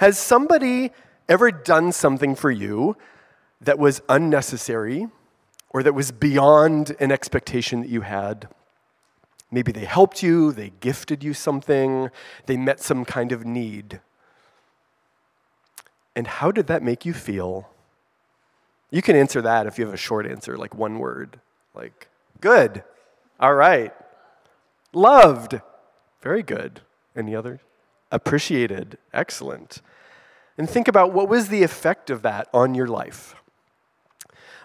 Has somebody ever done something for you that was unnecessary or that was beyond an expectation that you had? Maybe they helped you, they gifted you something, they met some kind of need. And how did that make you feel? You can answer that if you have a short answer, like one word. Like, good. All right. Loved. Very good. Any other? Appreciated. Excellent. And think about what was the effect of that on your life?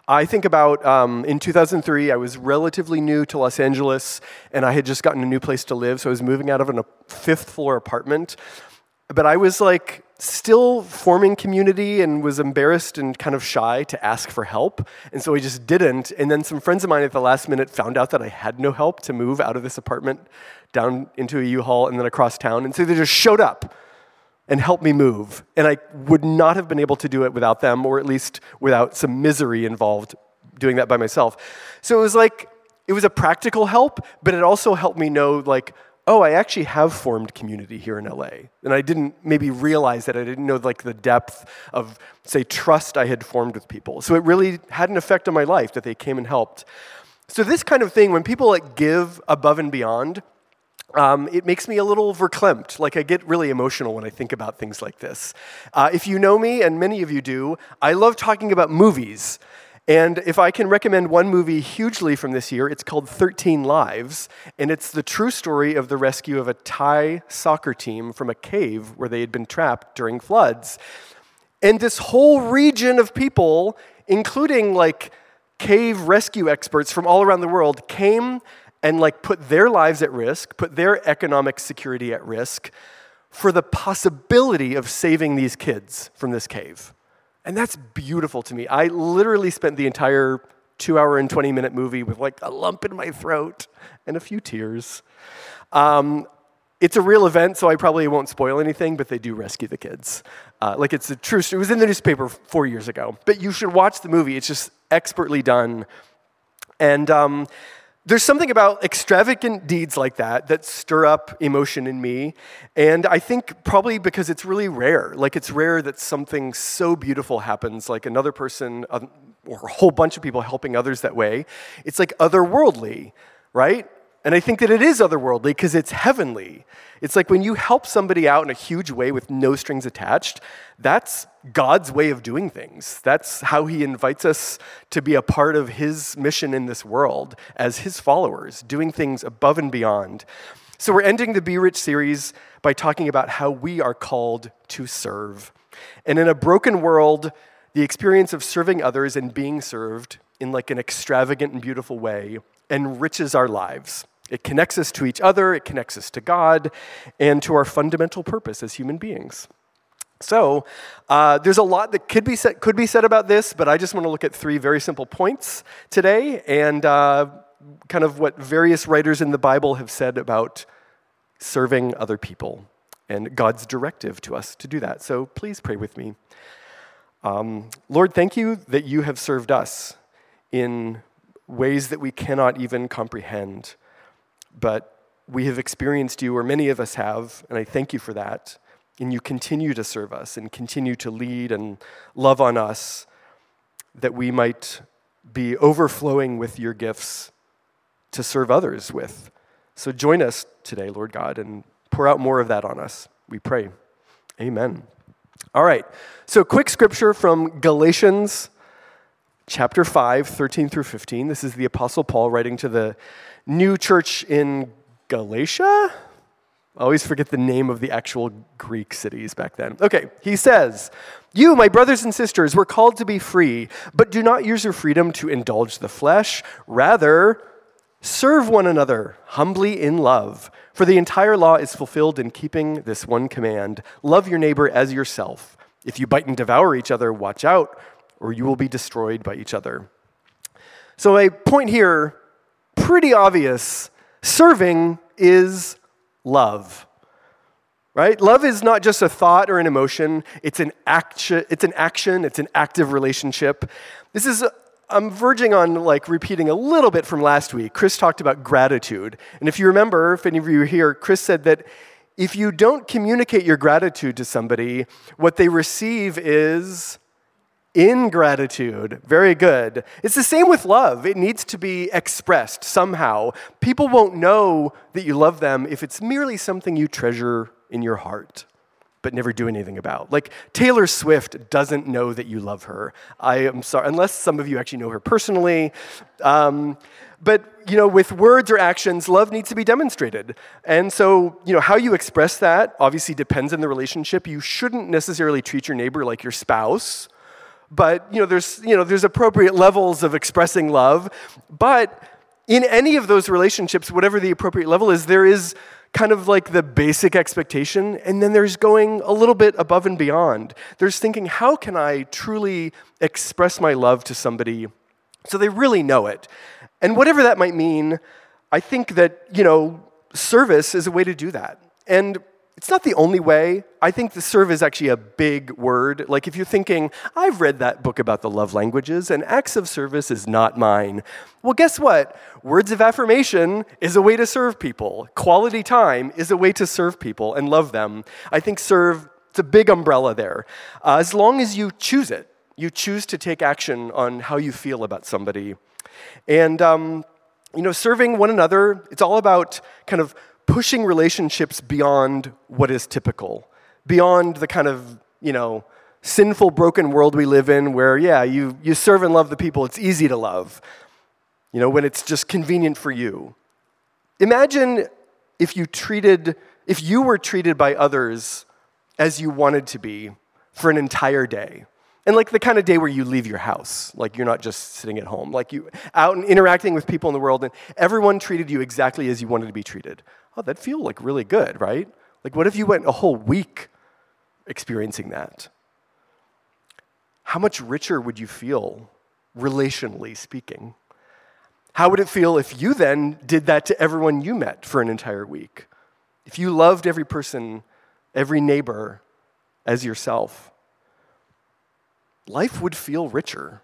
I think about um, in 2003, I was relatively new to Los Angeles and I had just gotten a new place to live. So I was moving out of a fifth floor apartment. But I was like still forming community and was embarrassed and kind of shy to ask for help. And so I just didn't. And then some friends of mine at the last minute found out that I had no help to move out of this apartment down into a U-Haul and then across town. And so they just showed up and helped me move. And I would not have been able to do it without them, or at least without some misery involved doing that by myself. So it was like, it was a practical help, but it also helped me know, like, oh, I actually have formed community here in LA. And I didn't maybe realize that. I didn't know, like, the depth of, say, trust I had formed with people. So it really had an effect on my life that they came and helped. So this kind of thing, when people, like, give above and beyond, um, it makes me a little verklempt. Like I get really emotional when I think about things like this. Uh, if you know me, and many of you do, I love talking about movies. And if I can recommend one movie hugely from this year, it's called 13 Lives, and it's the true story of the rescue of a Thai soccer team from a cave where they had been trapped during floods. And this whole region of people, including like cave rescue experts from all around the world, came and like put their lives at risk, put their economic security at risk for the possibility of saving these kids from this cave. And that's beautiful to me. I literally spent the entire two hour and 20 minute movie with like a lump in my throat and a few tears. Um, it's a real event, so I probably won't spoil anything, but they do rescue the kids. Uh, like it's a true story. It was in the newspaper four years ago. But you should watch the movie, it's just expertly done. And um, there's something about extravagant deeds like that that stir up emotion in me. And I think probably because it's really rare. Like, it's rare that something so beautiful happens, like another person um, or a whole bunch of people helping others that way. It's like otherworldly, right? And I think that it is otherworldly because it's heavenly. It's like when you help somebody out in a huge way with no strings attached, that's God's way of doing things. That's how He invites us to be a part of His mission in this world as His followers, doing things above and beyond. So we're ending the Be Rich series by talking about how we are called to serve. And in a broken world, the experience of serving others and being served in like an extravagant and beautiful way enriches our lives. It connects us to each other, it connects us to God, and to our fundamental purpose as human beings. So, uh, there's a lot that could be, said, could be said about this, but I just want to look at three very simple points today and uh, kind of what various writers in the Bible have said about serving other people and God's directive to us to do that. So, please pray with me. Um, Lord, thank you that you have served us in ways that we cannot even comprehend but we have experienced you, or many of us have, and I thank you for that. And you continue to serve us and continue to lead and love on us that we might be overflowing with your gifts to serve others with. So join us today, Lord God, and pour out more of that on us. We pray. Amen. All right. So, quick scripture from Galatians chapter 5, 13 through 15. This is the Apostle Paul writing to the new church in Galatia. I always forget the name of the actual Greek cities back then. Okay, he says, You, my brothers and sisters, were called to be free, but do not use your freedom to indulge the flesh. Rather, serve one another humbly in love. For the entire law is fulfilled in keeping this one command love your neighbor as yourself. If you bite and devour each other, watch out, or you will be destroyed by each other. So, a point here pretty obvious. Serving is love. Right? Love is not just a thought or an emotion, it's an action, it's an action, it's an active relationship. This is I'm verging on like repeating a little bit from last week. Chris talked about gratitude. And if you remember, if any of you are here, Chris said that if you don't communicate your gratitude to somebody, what they receive is ingratitude. Very good. It's the same with love. It needs to be expressed somehow. People won't know that you love them if it's merely something you treasure in your heart but never do anything about. Like Taylor Swift doesn't know that you love her. I am sorry, unless some of you actually know her personally. Um, but you know, with words or actions, love needs to be demonstrated. And so, you know, how you express that obviously depends on the relationship. You shouldn't necessarily treat your neighbor like your spouse but you know, there's, you know, there's appropriate levels of expressing love. But in any of those relationships, whatever the appropriate level is, there is kind of like the basic expectation, and then there's going a little bit above and beyond. There's thinking, how can I truly express my love to somebody so they really know it? And whatever that might mean, I think that, you know, service is a way to do that. And it's not the only way. I think the serve is actually a big word. Like if you're thinking, I've read that book about the love languages, and acts of service is not mine. Well, guess what? Words of affirmation is a way to serve people. Quality time is a way to serve people and love them. I think serve, it's a big umbrella there. Uh, as long as you choose it, you choose to take action on how you feel about somebody. And, um, you know, serving one another, it's all about kind of pushing relationships beyond what is typical, beyond the kind of, you know, sinful, broken world we live in where, yeah, you, you serve and love the people, it's easy to love, you know, when it's just convenient for you. Imagine if you treated, if you were treated by others as you wanted to be for an entire day. And like the kind of day where you leave your house, like you're not just sitting at home, like you out and interacting with people in the world, and everyone treated you exactly as you wanted to be treated oh, that'd feel like really good, right? Like, what if you went a whole week experiencing that? How much richer would you feel, relationally speaking? How would it feel if you then did that to everyone you met for an entire week? If you loved every person, every neighbor as yourself, life would feel richer.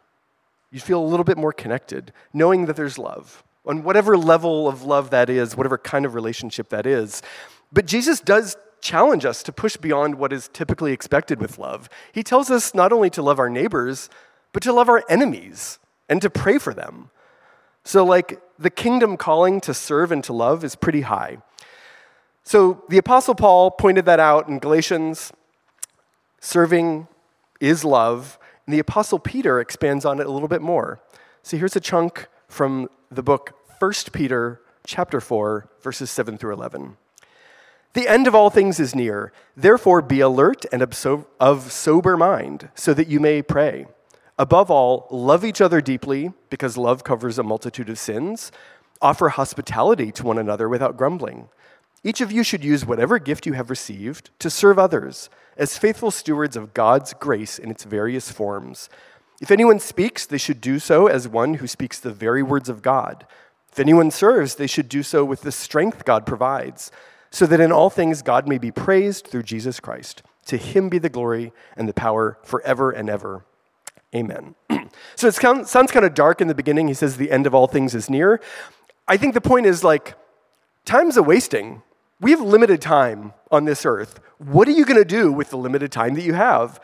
You'd feel a little bit more connected, knowing that there's love on whatever level of love that is, whatever kind of relationship that is. But Jesus does challenge us to push beyond what is typically expected with love. He tells us not only to love our neighbors, but to love our enemies and to pray for them. So, like, the kingdom calling to serve and to love is pretty high. So, the Apostle Paul pointed that out in Galatians. Serving is love. And the Apostle Peter expands on it a little bit more. So, here's a chunk from the book 1 Peter chapter 4 verses 7 through 11. The end of all things is near. Therefore be alert and of sober mind so that you may pray. Above all, love each other deeply because love covers a multitude of sins. Offer hospitality to one another without grumbling. Each of you should use whatever gift you have received to serve others as faithful stewards of God's grace in its various forms. If anyone speaks, they should do so as one who speaks the very words of God. If anyone serves, they should do so with the strength God provides, so that in all things God may be praised through Jesus Christ. To him be the glory and the power forever and ever. Amen. so it sounds kind of dark in the beginning. He says the end of all things is near. I think the point is like, time's a wasting. We have limited time on this earth. What are you going to do with the limited time that you have?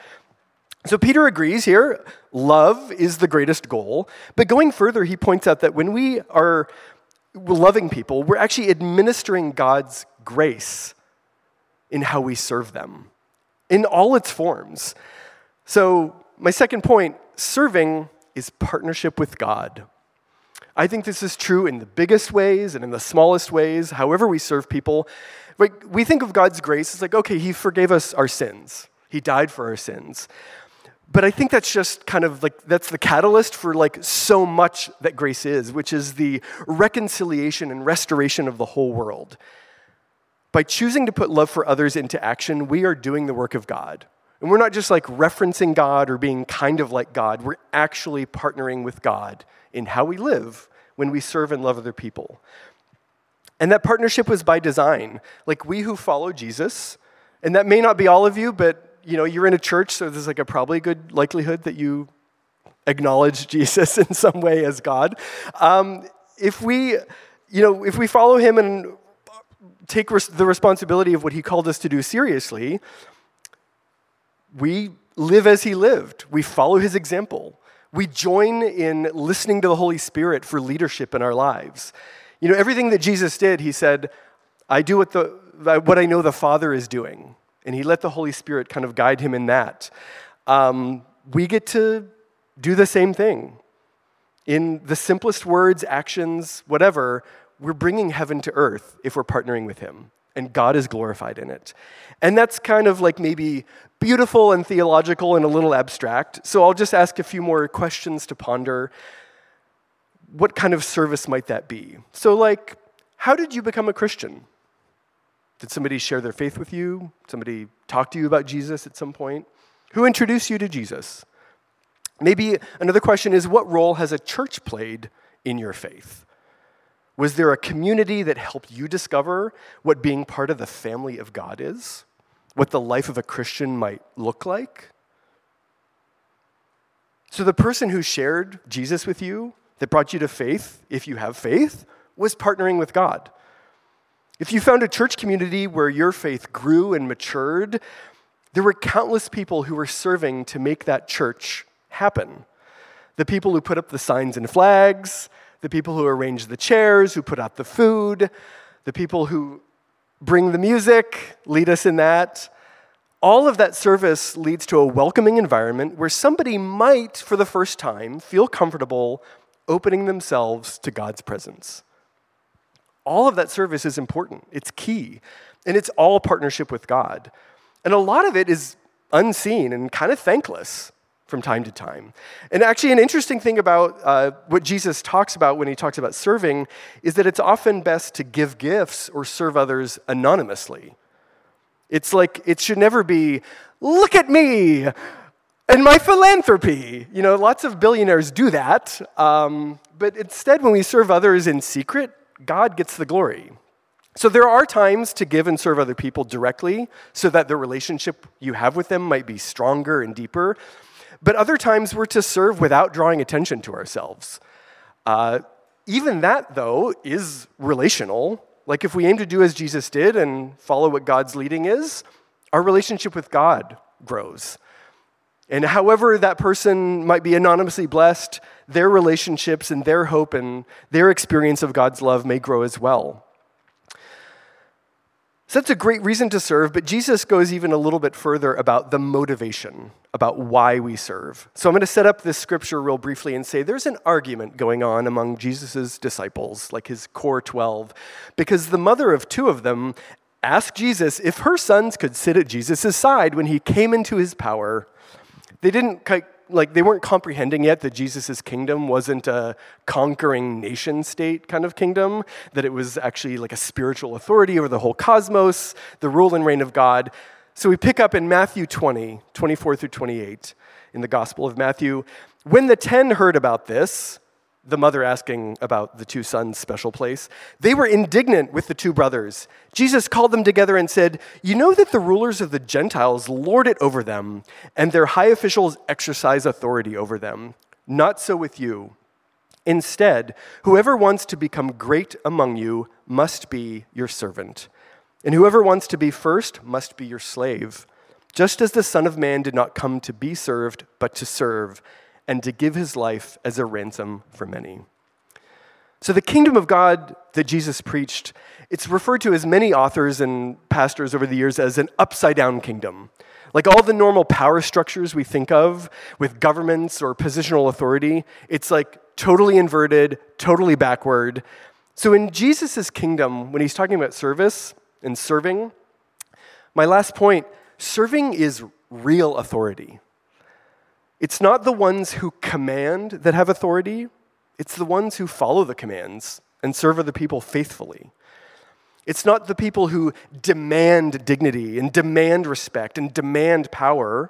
So Peter agrees here love is the greatest goal. But going further, he points out that when we are loving people, we're actually administering God's grace in how we serve them in all its forms. So, my second point serving is partnership with God. I think this is true in the biggest ways and in the smallest ways, however we serve people. Like, we think of God's grace as like, okay, He forgave us our sins, He died for our sins. But I think that's just kind of like that's the catalyst for like so much that grace is, which is the reconciliation and restoration of the whole world. By choosing to put love for others into action, we are doing the work of God. And we're not just like referencing God or being kind of like God, we're actually partnering with God in how we live when we serve and love other people. And that partnership was by design. Like we who follow Jesus, and that may not be all of you, but you know, you're in a church, so there's like a probably good likelihood that you acknowledge Jesus in some way as God. Um, if we, you know, if we follow him and take res- the responsibility of what he called us to do seriously, we live as he lived. We follow his example. We join in listening to the Holy Spirit for leadership in our lives. You know, everything that Jesus did, he said, I do what, the, what I know the Father is doing. And he let the Holy Spirit kind of guide him in that. Um, we get to do the same thing. In the simplest words, actions, whatever, we're bringing heaven to earth if we're partnering with him. And God is glorified in it. And that's kind of like maybe beautiful and theological and a little abstract. So I'll just ask a few more questions to ponder. What kind of service might that be? So, like, how did you become a Christian? Did somebody share their faith with you? Somebody talk to you about Jesus at some point? Who introduced you to Jesus? Maybe another question is what role has a church played in your faith? Was there a community that helped you discover what being part of the family of God is? What the life of a Christian might look like? So, the person who shared Jesus with you, that brought you to faith, if you have faith, was partnering with God. If you found a church community where your faith grew and matured, there were countless people who were serving to make that church happen. The people who put up the signs and flags, the people who arrange the chairs, who put out the food, the people who bring the music, lead us in that. All of that service leads to a welcoming environment where somebody might, for the first time, feel comfortable opening themselves to God's presence. All of that service is important, it's key, and it's all partnership with God. And a lot of it is unseen and kind of thankless from time to time. And actually, an interesting thing about uh, what Jesus talks about when he talks about serving is that it's often best to give gifts or serve others anonymously. It's like, it should never be, look at me and my philanthropy. You know, lots of billionaires do that. Um, but instead, when we serve others in secret, God gets the glory. So there are times to give and serve other people directly so that the relationship you have with them might be stronger and deeper. But other times we're to serve without drawing attention to ourselves. Uh, even that, though, is relational. Like if we aim to do as Jesus did and follow what God's leading is, our relationship with God grows. And however that person might be anonymously blessed, their relationships and their hope and their experience of God's love may grow as well. So that's a great reason to serve, but Jesus goes even a little bit further about the motivation, about why we serve. So I'm going to set up this scripture real briefly and say there's an argument going on among Jesus' disciples, like his core 12, because the mother of two of them asked Jesus if her sons could sit at Jesus' side when he came into his power. They didn't like they weren't comprehending yet that Jesus' kingdom wasn't a conquering nation state kind of kingdom, that it was actually like a spiritual authority over the whole cosmos, the rule and reign of God. So we pick up in Matthew 20, 24 through 28, in the Gospel of Matthew. When the ten heard about this, the mother asking about the two sons' special place, they were indignant with the two brothers. Jesus called them together and said, You know that the rulers of the Gentiles lord it over them, and their high officials exercise authority over them. Not so with you. Instead, whoever wants to become great among you must be your servant, and whoever wants to be first must be your slave, just as the Son of Man did not come to be served, but to serve and to give his life as a ransom for many. So, the kingdom of God that Jesus preached, it's referred to as many authors and pastors over the years as an upside down kingdom. Like all the normal power structures we think of with governments or positional authority, it's like totally inverted, totally backward. So, in Jesus' kingdom, when he's talking about service and serving, my last point serving is real authority. It's not the ones who command that have authority, it's the ones who follow the commands and serve other people faithfully. It's not the people who demand dignity and demand respect and demand power.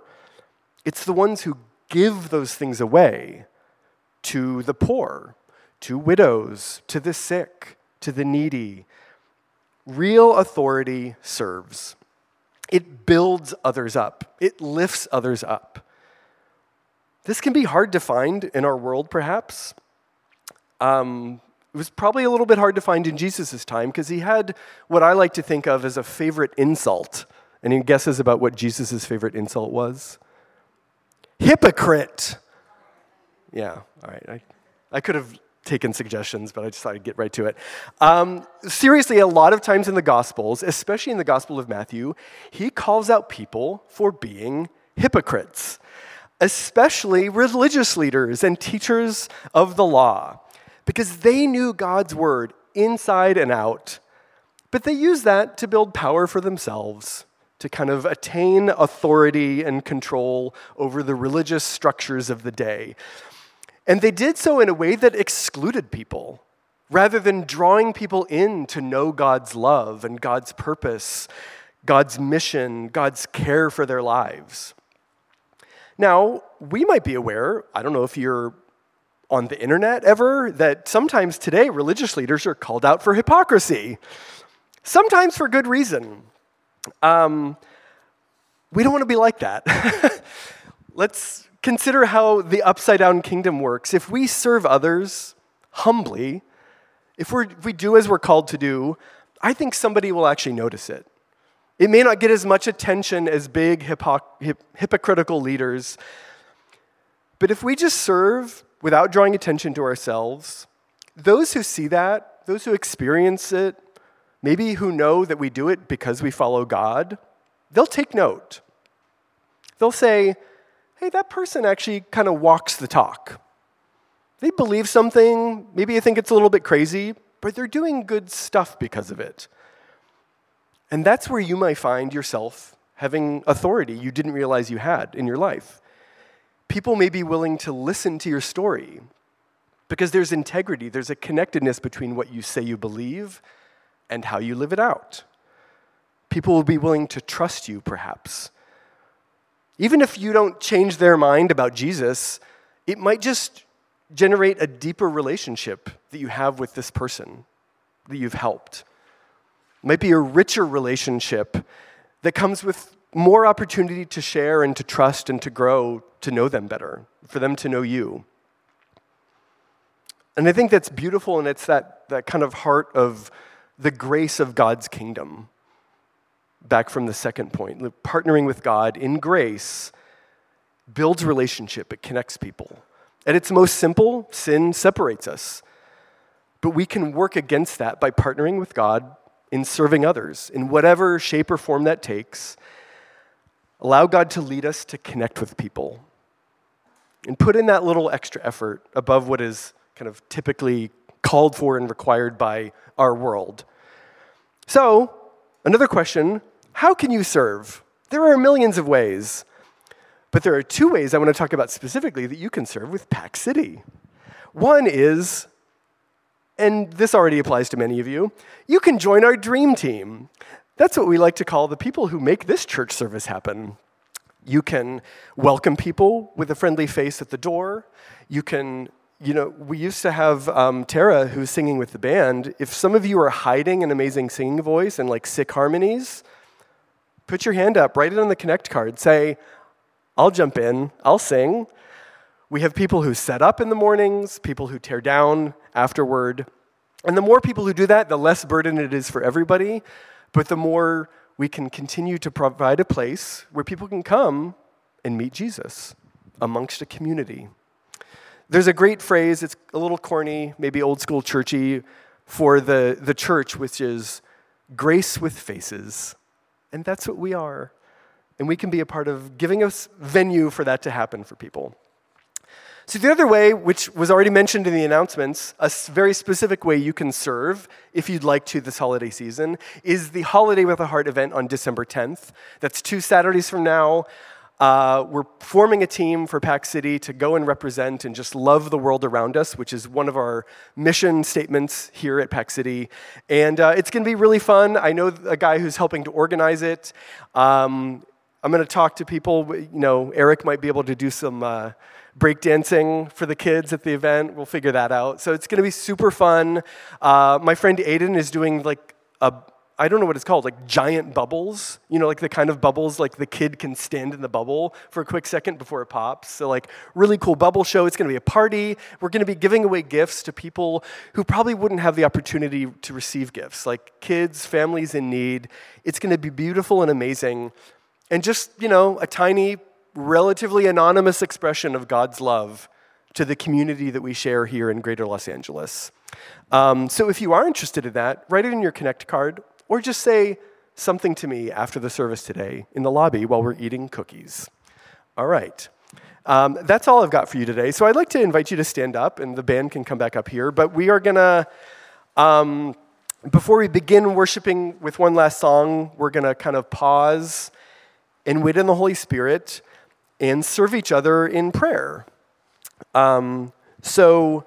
It's the ones who give those things away to the poor, to widows, to the sick, to the needy. Real authority serves. It builds others up, it lifts others up. This can be hard to find in our world, perhaps. Um, It was probably a little bit hard to find in Jesus' time because he had what I like to think of as a favorite insult. Any guesses about what Jesus' favorite insult was? Hypocrite. Yeah, all right. I, I could have taken suggestions, but I thought I'd get right to it. Um, seriously, a lot of times in the Gospels, especially in the Gospel of Matthew, he calls out people for being hypocrites, especially religious leaders and teachers of the law, because they knew God's word inside and out, but they used that to build power for themselves. To kind of attain authority and control over the religious structures of the day. And they did so in a way that excluded people rather than drawing people in to know God's love and God's purpose, God's mission, God's care for their lives. Now, we might be aware, I don't know if you're on the internet ever, that sometimes today religious leaders are called out for hypocrisy, sometimes for good reason. Um, we don't want to be like that. Let's Consider how the upside down kingdom works. If we serve others humbly, if, we if we do as we're called to do, I think somebody will actually notice it. It may not get as much attention as big hypo- hip, hypocritical leaders, but if we just serve without drawing attention to ourselves, those who see that, those who experience it, maybe who know that we do it because we follow God, they'll take note. They'll say, hey, that person actually kind of walks the talk. They believe something, maybe you think it's a little bit crazy, but they're doing good stuff because of it. And that's where you might find yourself having authority you didn't realize you had in your life. People may be willing to listen to your story because there's integrity, there's a connectedness between what you say you believe and how you live it out. People will be willing to trust you, perhaps, even if you don't change their mind about Jesus, it might just generate a deeper relationship that you have with this person that you've helped. Might be a richer relationship that comes with more opportunity to share and to trust and to grow to know them better, for them to know you. And I think that's beautiful, and it's that, that kind of heart of the grace of God's kingdom back from the second point. Partnering with God in grace builds relationship, it connects people. At its most simple, sin separates us. But we can work against that by partnering with God in serving others in whatever shape or form that takes. Allow God to lead us to connect with people and put in that little extra effort above what is kind of typically called for and required by our world. So, another question how can you serve? There are millions of ways. But there are two ways I want to talk about specifically that you can serve with Pack City. One is, and this already applies to many of you, you can join our dream team. That's what we like to call the people who make this church service happen. You can welcome people with a friendly face at the door. You can, you know, we used to have um, Tara who's singing with the band. If some of you are hiding an amazing singing voice and like sick harmonies, put your hand up, write it on the Connect card, say, I'll jump in, I'll sing. We have people who set up in the mornings, people who tear down afterward. And the more people who do that, the less burden it is for everybody, but the more we can continue to provide a place where people can come and meet Jesus amongst a community. There's a great phrase, it's a little corny, maybe old school churchy, for the, the church, which is grace with faces. And that's what we are. And we can be a part of giving us venue for that to happen for people. So, the other way, which was already mentioned in the announcements, a very specific way you can serve if you'd like to this holiday season, is the Holiday with a Heart event on December 10th. That's two Saturdays from now. Uh, we're forming a team for Pack City to go and represent and just love the world around us, which is one of our mission statements here at Pack City. And uh, it's going to be really fun. I know a guy who's helping to organize it. Um, I'm going to talk to people. You know, Eric might be able to do some uh, breakdancing for the kids at the event. We'll figure that out. So it's going to be super fun. Uh, my friend Aiden is doing like a I don't know what it's called, like giant bubbles, you know, like the kind of bubbles like the kid can stand in the bubble for a quick second before it pops. So, like, really cool bubble show. It's going to be a party. We're going to be giving away gifts to people who probably wouldn't have the opportunity to receive gifts, like kids, families in need. It's going to be beautiful and amazing. And just, you know, a tiny, relatively anonymous expression of God's love to the community that we share here in greater Los Angeles. Um, so, if you are interested in that, write it in your Connect card or just say something to me after the service today in the lobby while we're eating cookies. All right. Um, that's all I've got for you today. So I'd like to invite you to stand up, and the band can come back up here. But we are going to, um, before we begin worshiping with one last song, we're going to kind of pause and wait in the Holy Spirit and serve each other in prayer. Um, so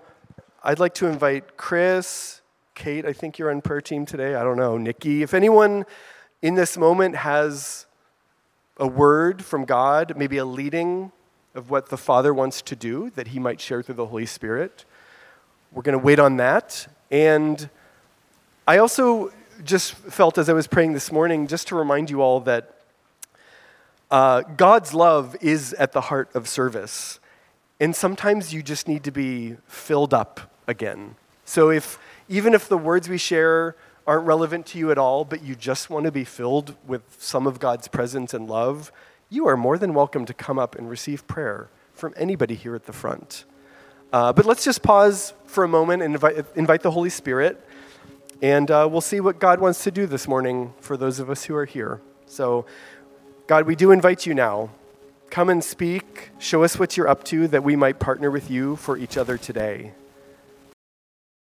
I'd like to invite Chris, Kate, I think you're on prayer team today. I don't know. Nikki, if anyone in this moment has a word from God, maybe a leading of what the Father wants to do that he might share through the Holy Spirit, we're going to wait on that. And I also just felt as I was praying this morning, just to remind you all that uh, God's love is at the heart of service. And sometimes you just need to be filled up again. So if even if the words we share aren't relevant to you at all, but you just want to be filled with some of God's presence and love, you are more than welcome to come up and receive prayer from anybody here at the front. Uh, but let's just pause for a moment and invite, invite the Holy Spirit, and uh, we'll see what God wants to do this morning for those of us who are here. So, God, we do invite you now. Come and speak. Show us what you're up to that we might partner with you for each other today.